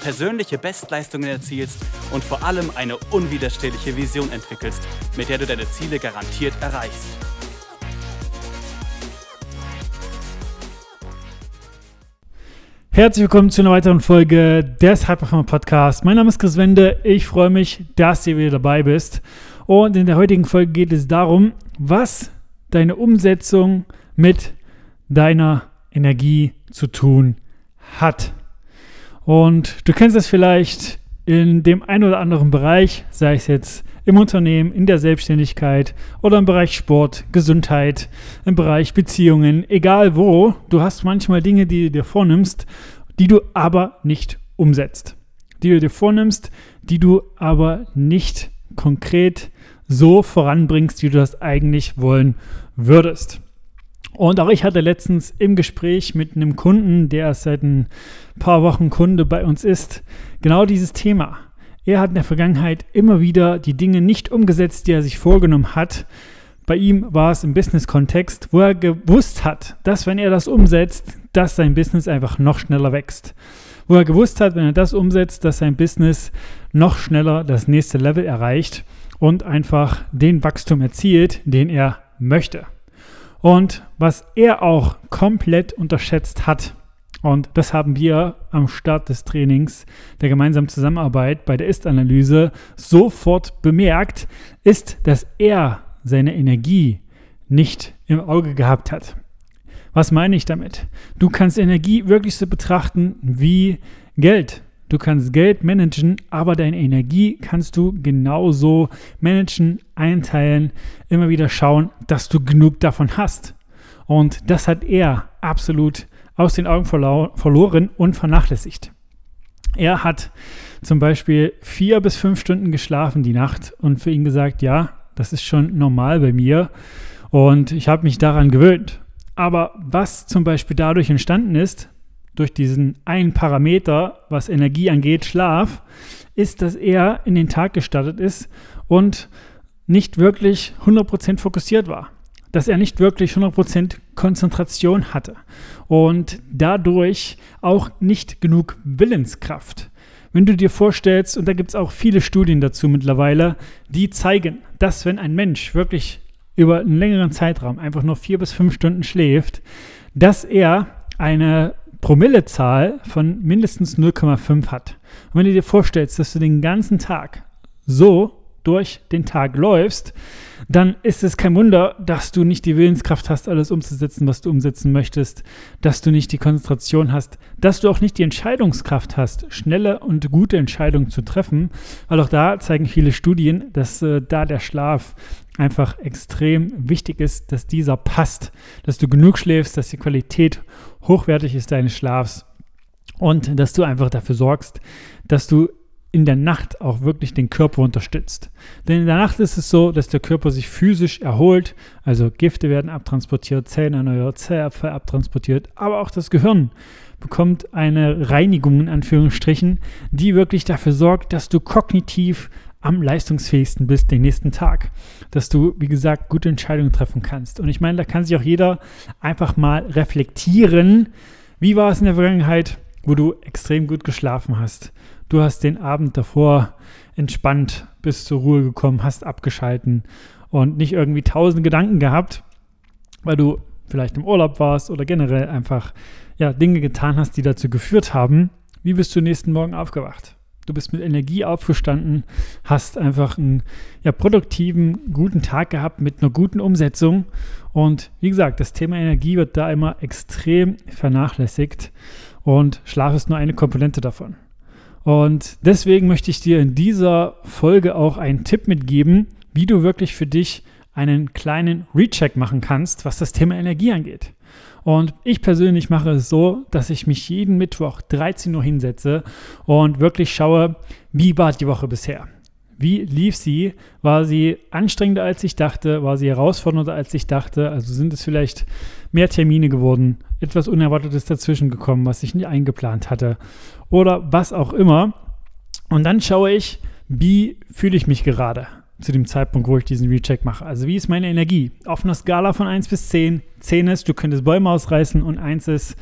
persönliche Bestleistungen erzielst und vor allem eine unwiderstehliche Vision entwickelst, mit der du deine Ziele garantiert erreichst. Herzlich willkommen zu einer weiteren Folge des Hyperformer Podcasts. Mein Name ist Chris Wende. Ich freue mich, dass du wieder dabei bist. Und in der heutigen Folge geht es darum, was deine Umsetzung mit deiner Energie zu tun hat. Und du kennst das vielleicht in dem einen oder anderen Bereich, sei es jetzt im Unternehmen, in der Selbstständigkeit oder im Bereich Sport, Gesundheit, im Bereich Beziehungen, egal wo, du hast manchmal Dinge, die du dir vornimmst, die du aber nicht umsetzt. Die du dir vornimmst, die du aber nicht konkret so voranbringst, wie du das eigentlich wollen würdest. Und auch ich hatte letztens im Gespräch mit einem Kunden, der seit ein paar Wochen Kunde bei uns ist, genau dieses Thema. Er hat in der Vergangenheit immer wieder die Dinge nicht umgesetzt, die er sich vorgenommen hat. Bei ihm war es im Business-Kontext, wo er gewusst hat, dass wenn er das umsetzt, dass sein Business einfach noch schneller wächst. Wo er gewusst hat, wenn er das umsetzt, dass sein Business noch schneller das nächste Level erreicht und einfach den Wachstum erzielt, den er möchte. Und was er auch komplett unterschätzt hat, und das haben wir am Start des Trainings der gemeinsamen Zusammenarbeit bei der Ist-Analyse sofort bemerkt, ist, dass er seine Energie nicht im Auge gehabt hat. Was meine ich damit? Du kannst Energie wirklich so betrachten wie Geld. Du kannst Geld managen, aber deine Energie kannst du genauso managen, einteilen, immer wieder schauen, dass du genug davon hast. Und das hat er absolut aus den Augen verloren und vernachlässigt. Er hat zum Beispiel vier bis fünf Stunden geschlafen die Nacht und für ihn gesagt, ja, das ist schon normal bei mir und ich habe mich daran gewöhnt. Aber was zum Beispiel dadurch entstanden ist, durch diesen einen Parameter, was Energie angeht, Schlaf, ist, dass er in den Tag gestartet ist und nicht wirklich 100% fokussiert war. Dass er nicht wirklich 100% Konzentration hatte und dadurch auch nicht genug Willenskraft. Wenn du dir vorstellst, und da gibt es auch viele Studien dazu mittlerweile, die zeigen, dass wenn ein Mensch wirklich über einen längeren Zeitraum einfach nur vier bis fünf Stunden schläft, dass er eine Promillezahl von mindestens 0,5 hat. Und wenn du dir vorstellst, dass du den ganzen Tag so durch den Tag läufst, dann ist es kein Wunder, dass du nicht die Willenskraft hast, alles umzusetzen, was du umsetzen möchtest, dass du nicht die Konzentration hast, dass du auch nicht die Entscheidungskraft hast, schnelle und gute Entscheidungen zu treffen, weil auch da zeigen viele Studien, dass äh, da der Schlaf einfach extrem wichtig ist, dass dieser passt, dass du genug schläfst, dass die Qualität hochwertig ist deines Schlafs und dass du einfach dafür sorgst, dass du in der Nacht auch wirklich den Körper unterstützt. Denn in der Nacht ist es so, dass der Körper sich physisch erholt, also Gifte werden abtransportiert, Zellen erneuert, Zellabfall abtransportiert, aber auch das Gehirn bekommt eine Reinigung in Anführungsstrichen, die wirklich dafür sorgt, dass du kognitiv am leistungsfähigsten bist den nächsten Tag. Dass du, wie gesagt, gute Entscheidungen treffen kannst. Und ich meine, da kann sich auch jeder einfach mal reflektieren, wie war es in der Vergangenheit, wo du extrem gut geschlafen hast. Du hast den Abend davor entspannt, bist zur Ruhe gekommen, hast abgeschalten und nicht irgendwie tausend Gedanken gehabt, weil du vielleicht im Urlaub warst oder generell einfach ja, Dinge getan hast, die dazu geführt haben. Wie bist du nächsten Morgen aufgewacht? Du bist mit Energie aufgestanden, hast einfach einen ja, produktiven, guten Tag gehabt mit einer guten Umsetzung. Und wie gesagt, das Thema Energie wird da immer extrem vernachlässigt und Schlaf ist nur eine Komponente davon. Und deswegen möchte ich dir in dieser Folge auch einen Tipp mitgeben, wie du wirklich für dich einen kleinen Recheck machen kannst, was das Thema Energie angeht. Und ich persönlich mache es so, dass ich mich jeden Mittwoch 13 Uhr hinsetze und wirklich schaue, wie war die Woche bisher? Wie lief sie? War sie anstrengender als ich dachte? War sie herausfordernder als ich dachte? Also sind es vielleicht mehr Termine geworden, etwas Unerwartetes dazwischen gekommen, was ich nicht eingeplant hatte oder was auch immer. Und dann schaue ich, wie fühle ich mich gerade zu dem Zeitpunkt, wo ich diesen Recheck mache. Also wie ist meine Energie? Auf einer Skala von 1 bis 10. 10 ist, du könntest Bäume ausreißen und 1 ist,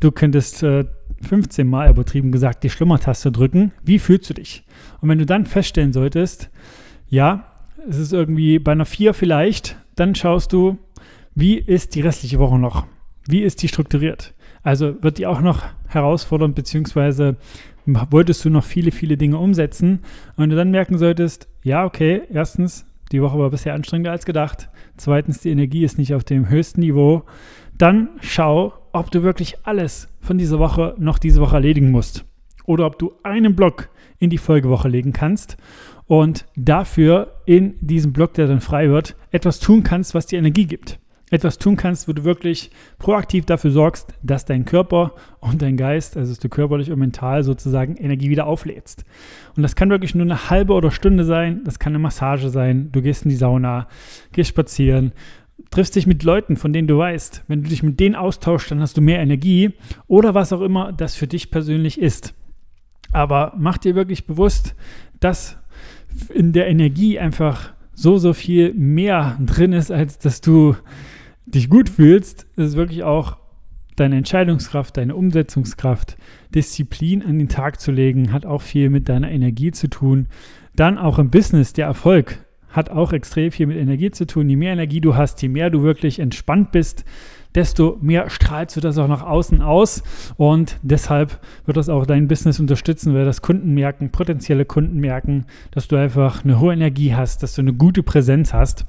du könntest äh, 15 Mal übertrieben gesagt die Schlummertaste drücken. Wie fühlst du dich? Und wenn du dann feststellen solltest, ja, es ist irgendwie bei einer 4 vielleicht, dann schaust du, wie ist die restliche Woche noch? Wie ist die strukturiert? Also wird die auch noch herausfordernd, beziehungsweise wolltest du noch viele, viele Dinge umsetzen und du dann merken solltest, ja, okay, erstens, die Woche war bisher anstrengender als gedacht. Zweitens, die Energie ist nicht auf dem höchsten Niveau. Dann schau, ob du wirklich alles von dieser Woche noch diese Woche erledigen musst. Oder ob du einen Block in die Folgewoche legen kannst und dafür in diesem Block, der dann frei wird, etwas tun kannst, was dir Energie gibt. Etwas tun kannst, wo du wirklich proaktiv dafür sorgst, dass dein Körper und dein Geist, also dass du körperlich und mental sozusagen Energie wieder auflädst. Und das kann wirklich nur eine halbe oder Stunde sein, das kann eine Massage sein, du gehst in die Sauna, gehst spazieren, triffst dich mit Leuten, von denen du weißt, wenn du dich mit denen austauschst, dann hast du mehr Energie oder was auch immer das für dich persönlich ist. Aber mach dir wirklich bewusst, dass in der Energie einfach so, so viel mehr drin ist, als dass du dich gut fühlst. Das ist wirklich auch deine Entscheidungskraft, deine Umsetzungskraft, Disziplin an den Tag zu legen, hat auch viel mit deiner Energie zu tun. Dann auch im Business, der Erfolg hat auch extrem viel mit Energie zu tun. Je mehr Energie du hast, je mehr du wirklich entspannt bist, desto mehr strahlst du das auch nach außen aus. Und deshalb wird das auch dein Business unterstützen, weil das Kunden merken, potenzielle Kunden merken, dass du einfach eine hohe Energie hast, dass du eine gute Präsenz hast.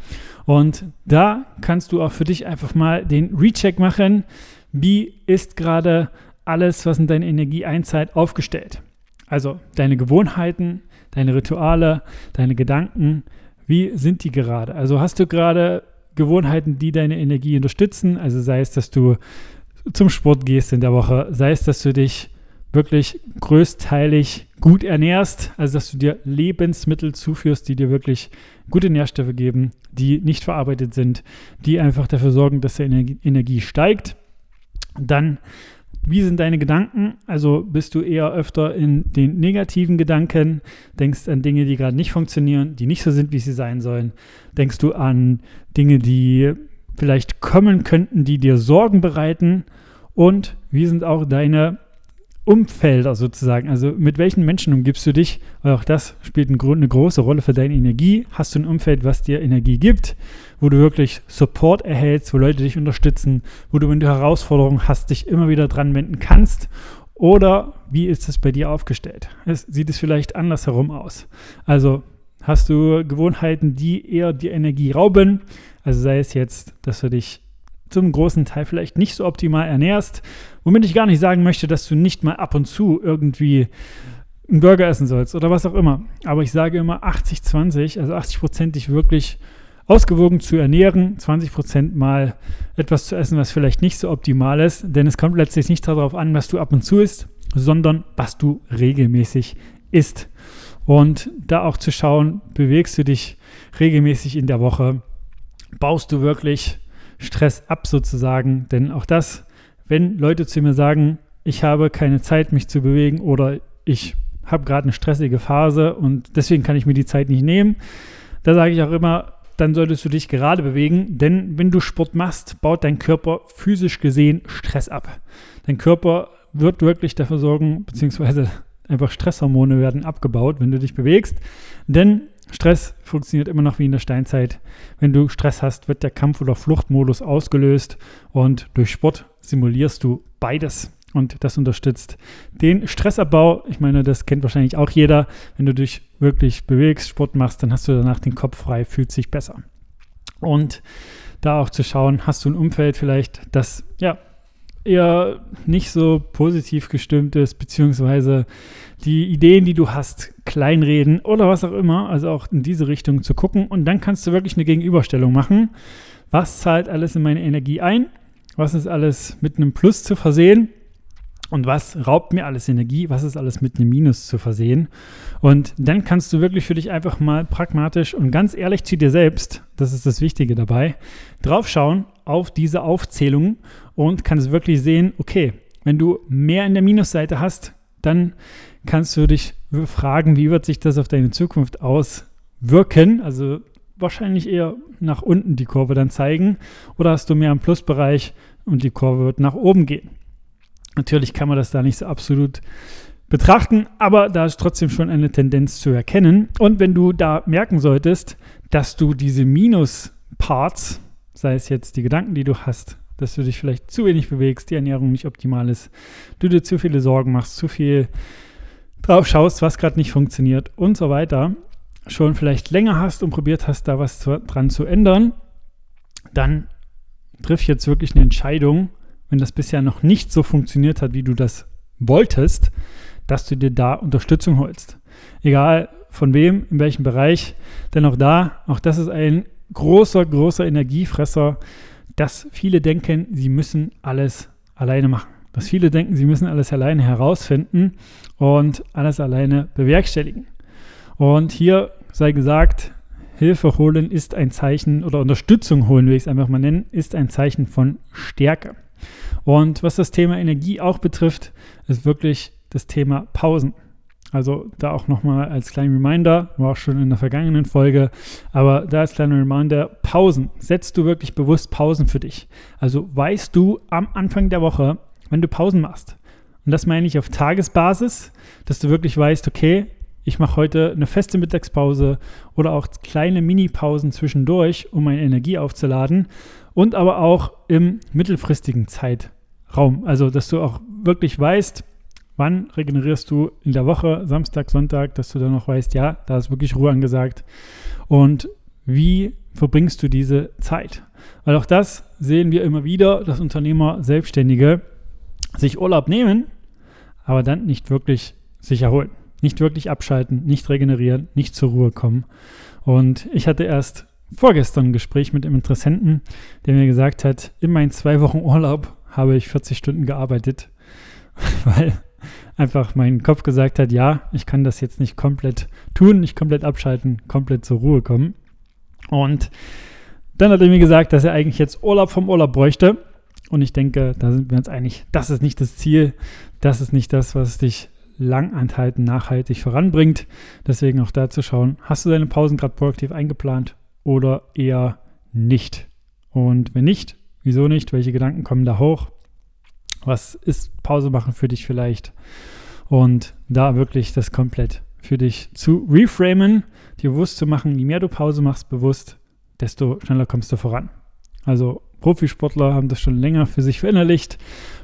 Und da kannst du auch für dich einfach mal den Recheck machen. Wie ist gerade alles, was in deine Energie einzahlt, aufgestellt? Also deine Gewohnheiten, deine Rituale, deine Gedanken, wie sind die gerade? Also hast du gerade Gewohnheiten, die deine Energie unterstützen? Also sei es, dass du zum Sport gehst in der Woche, sei es, dass du dich wirklich größteilig gut ernährst, also dass du dir Lebensmittel zuführst, die dir wirklich gute Nährstoffe geben, die nicht verarbeitet sind, die einfach dafür sorgen, dass deine Energie steigt. Dann wie sind deine Gedanken? Also bist du eher öfter in den negativen Gedanken, denkst an Dinge, die gerade nicht funktionieren, die nicht so sind, wie sie sein sollen? Denkst du an Dinge, die vielleicht kommen könnten, die dir Sorgen bereiten? Und wie sind auch deine Umfelder sozusagen. Also mit welchen Menschen umgibst du dich? Auch das spielt eine große Rolle für deine Energie. Hast du ein Umfeld, was dir Energie gibt, wo du wirklich Support erhältst, wo Leute dich unterstützen, wo du, wenn du Herausforderungen hast, dich immer wieder dran wenden kannst? Oder wie ist es bei dir aufgestellt? Es, sieht es vielleicht andersherum aus? Also hast du Gewohnheiten, die eher die Energie rauben? Also sei es jetzt, dass du dich zum großen Teil vielleicht nicht so optimal ernährst. Womit ich gar nicht sagen möchte, dass du nicht mal ab und zu irgendwie einen Burger essen sollst oder was auch immer. Aber ich sage immer 80-20, also 80 Prozent dich wirklich ausgewogen zu ernähren, 20 Prozent mal etwas zu essen, was vielleicht nicht so optimal ist. Denn es kommt letztlich nicht darauf an, was du ab und zu isst, sondern was du regelmäßig isst. Und da auch zu schauen, bewegst du dich regelmäßig in der Woche, baust du wirklich Stress ab sozusagen. Denn auch das, wenn Leute zu mir sagen, ich habe keine Zeit, mich zu bewegen oder ich habe gerade eine stressige Phase und deswegen kann ich mir die Zeit nicht nehmen, da sage ich auch immer, dann solltest du dich gerade bewegen, denn wenn du Sport machst, baut dein Körper physisch gesehen Stress ab. Dein Körper wird wirklich dafür sorgen, beziehungsweise einfach Stresshormone werden abgebaut, wenn du dich bewegst, denn Stress funktioniert immer noch wie in der Steinzeit. Wenn du Stress hast, wird der Kampf- oder Fluchtmodus ausgelöst und durch Sport simulierst du beides. Und das unterstützt den Stressabbau. Ich meine, das kennt wahrscheinlich auch jeder. Wenn du dich wirklich bewegst, Sport machst, dann hast du danach den Kopf frei, fühlt sich besser. Und da auch zu schauen, hast du ein Umfeld vielleicht, das ja eher nicht so positiv gestimmt ist, beziehungsweise die Ideen, die du hast, kleinreden oder was auch immer, also auch in diese Richtung zu gucken. Und dann kannst du wirklich eine Gegenüberstellung machen. Was zahlt alles in meine Energie ein? Was ist alles mit einem Plus zu versehen? und was raubt mir alles Energie, was ist alles mit einem Minus zu versehen. Und dann kannst du wirklich für dich einfach mal pragmatisch und ganz ehrlich zu dir selbst, das ist das Wichtige dabei, draufschauen auf diese Aufzählung und kannst wirklich sehen, okay, wenn du mehr in der Minusseite hast, dann kannst du dich fragen, wie wird sich das auf deine Zukunft auswirken? Also wahrscheinlich eher nach unten die Kurve dann zeigen oder hast du mehr im Plusbereich und die Kurve wird nach oben gehen. Natürlich kann man das da nicht so absolut betrachten, aber da ist trotzdem schon eine Tendenz zu erkennen. Und wenn du da merken solltest, dass du diese Minus-Parts, sei es jetzt die Gedanken, die du hast, dass du dich vielleicht zu wenig bewegst, die Ernährung nicht optimal ist, du dir zu viele Sorgen machst, zu viel drauf schaust, was gerade nicht funktioniert und so weiter, schon vielleicht länger hast und probiert hast, da was zu, dran zu ändern, dann triff jetzt wirklich eine Entscheidung, wenn das bisher noch nicht so funktioniert hat, wie du das wolltest, dass du dir da Unterstützung holst. Egal von wem, in welchem Bereich, denn auch da, auch das ist ein großer, großer Energiefresser, dass viele denken, sie müssen alles alleine machen. Dass viele denken, sie müssen alles alleine herausfinden und alles alleine bewerkstelligen. Und hier sei gesagt, Hilfe holen ist ein Zeichen oder Unterstützung holen, will ich es einfach mal nennen, ist ein Zeichen von Stärke. Und was das Thema Energie auch betrifft, ist wirklich das Thema Pausen. Also da auch nochmal als kleinen Reminder, war auch schon in der vergangenen Folge, aber da als kleiner Reminder, Pausen. Setzt du wirklich bewusst Pausen für dich. Also weißt du am Anfang der Woche, wenn du Pausen machst. Und das meine ich auf Tagesbasis, dass du wirklich weißt, okay, ich mache heute eine feste Mittagspause oder auch kleine Mini-Pausen zwischendurch, um meine Energie aufzuladen und aber auch im mittelfristigen Zeitraum. Also, dass du auch wirklich weißt, wann regenerierst du in der Woche, Samstag, Sonntag, dass du dann noch weißt, ja, da ist wirklich Ruhe angesagt. Und wie verbringst du diese Zeit? Weil auch das sehen wir immer wieder, dass Unternehmer, Selbstständige sich Urlaub nehmen, aber dann nicht wirklich sich erholen, nicht wirklich abschalten, nicht regenerieren, nicht zur Ruhe kommen. Und ich hatte erst vorgestern ein Gespräch mit einem Interessenten, der mir gesagt hat, in meinen zwei Wochen Urlaub habe ich 40 Stunden gearbeitet, weil einfach mein Kopf gesagt hat, ja, ich kann das jetzt nicht komplett tun, nicht komplett abschalten, komplett zur Ruhe kommen. Und dann hat er mir gesagt, dass er eigentlich jetzt Urlaub vom Urlaub bräuchte. Und ich denke, da sind wir uns einig, das ist nicht das Ziel, das ist nicht das, was dich langanhalten, nachhaltig voranbringt. Deswegen auch da zu schauen, hast du deine Pausen gerade proaktiv eingeplant oder eher nicht? Und wenn nicht, wieso nicht? Welche Gedanken kommen da hoch? Was ist Pause machen für dich vielleicht? Und da wirklich das komplett für dich zu reframen, dir bewusst zu machen, je mehr du Pause machst, bewusst, desto schneller kommst du voran. Also Profisportler haben das schon länger für sich verinnerlicht.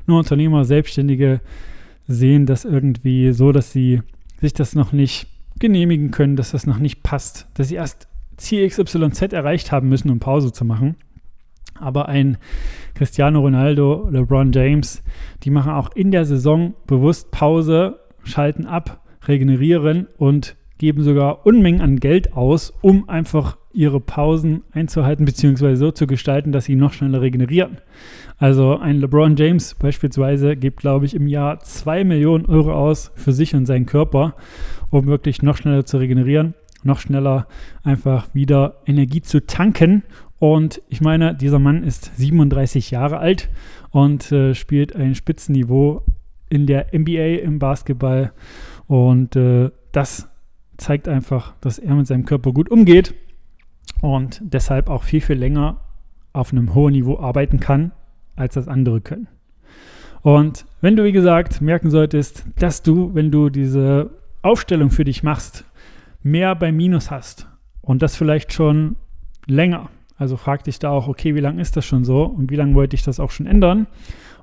Nur Unternehmer, Selbstständige sehen das irgendwie so, dass sie sich das noch nicht genehmigen können, dass das noch nicht passt, dass sie erst Ziel XYZ erreicht haben müssen, um Pause zu machen. Aber ein Cristiano Ronaldo, LeBron James, die machen auch in der Saison bewusst Pause, schalten ab, regenerieren und geben sogar Unmengen an Geld aus, um einfach ihre Pausen einzuhalten, beziehungsweise so zu gestalten, dass sie noch schneller regenerieren. Also ein LeBron James beispielsweise gibt, glaube ich, im Jahr 2 Millionen Euro aus für sich und seinen Körper, um wirklich noch schneller zu regenerieren, noch schneller einfach wieder Energie zu tanken und ich meine, dieser Mann ist 37 Jahre alt und äh, spielt ein Spitzenniveau in der NBA im Basketball. Und äh, das zeigt einfach, dass er mit seinem Körper gut umgeht und deshalb auch viel, viel länger auf einem hohen Niveau arbeiten kann, als das andere können. Und wenn du, wie gesagt, merken solltest, dass du, wenn du diese Aufstellung für dich machst, mehr bei Minus hast und das vielleicht schon länger, also frag dich da auch, okay, wie lange ist das schon so und wie lange wollte ich das auch schon ändern?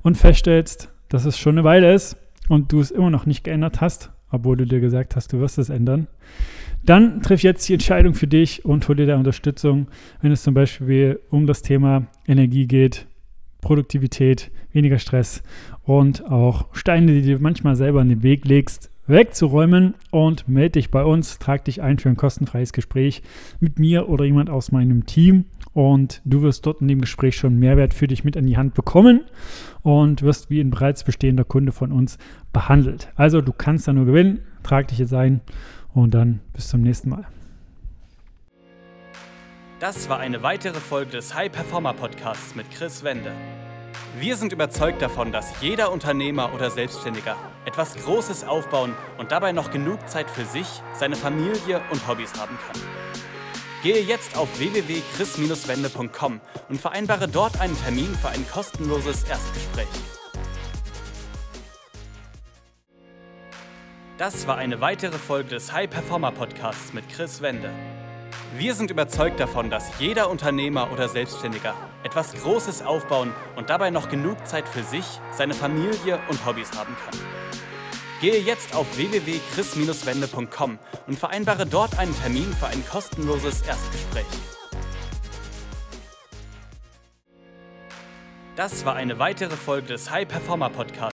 Und feststellst, dass es schon eine Weile ist und du es immer noch nicht geändert hast, obwohl du dir gesagt hast, du wirst es ändern. Dann triff jetzt die Entscheidung für dich und hol dir da Unterstützung, wenn es zum Beispiel um das Thema Energie geht, Produktivität, weniger Stress und auch Steine, die du manchmal selber in den Weg legst, wegzuräumen und melde dich bei uns, trag dich ein für ein kostenfreies Gespräch mit mir oder jemand aus meinem Team und du wirst dort in dem Gespräch schon Mehrwert für dich mit an die Hand bekommen und wirst wie ein bereits bestehender Kunde von uns behandelt. Also du kannst da nur gewinnen, trag dich jetzt ein und dann bis zum nächsten Mal. Das war eine weitere Folge des High Performer Podcasts mit Chris Wende. Wir sind überzeugt davon, dass jeder Unternehmer oder Selbstständiger etwas Großes aufbauen und dabei noch genug Zeit für sich, seine Familie und Hobbys haben kann. Gehe jetzt auf www.chris-wende.com und vereinbare dort einen Termin für ein kostenloses Erstgespräch. Das war eine weitere Folge des High Performer Podcasts mit Chris Wende. Wir sind überzeugt davon, dass jeder Unternehmer oder Selbstständiger etwas Großes aufbauen und dabei noch genug Zeit für sich, seine Familie und Hobbys haben kann. Gehe jetzt auf www.chris-wende.com und vereinbare dort einen Termin für ein kostenloses Erstgespräch. Das war eine weitere Folge des High Performer Podcasts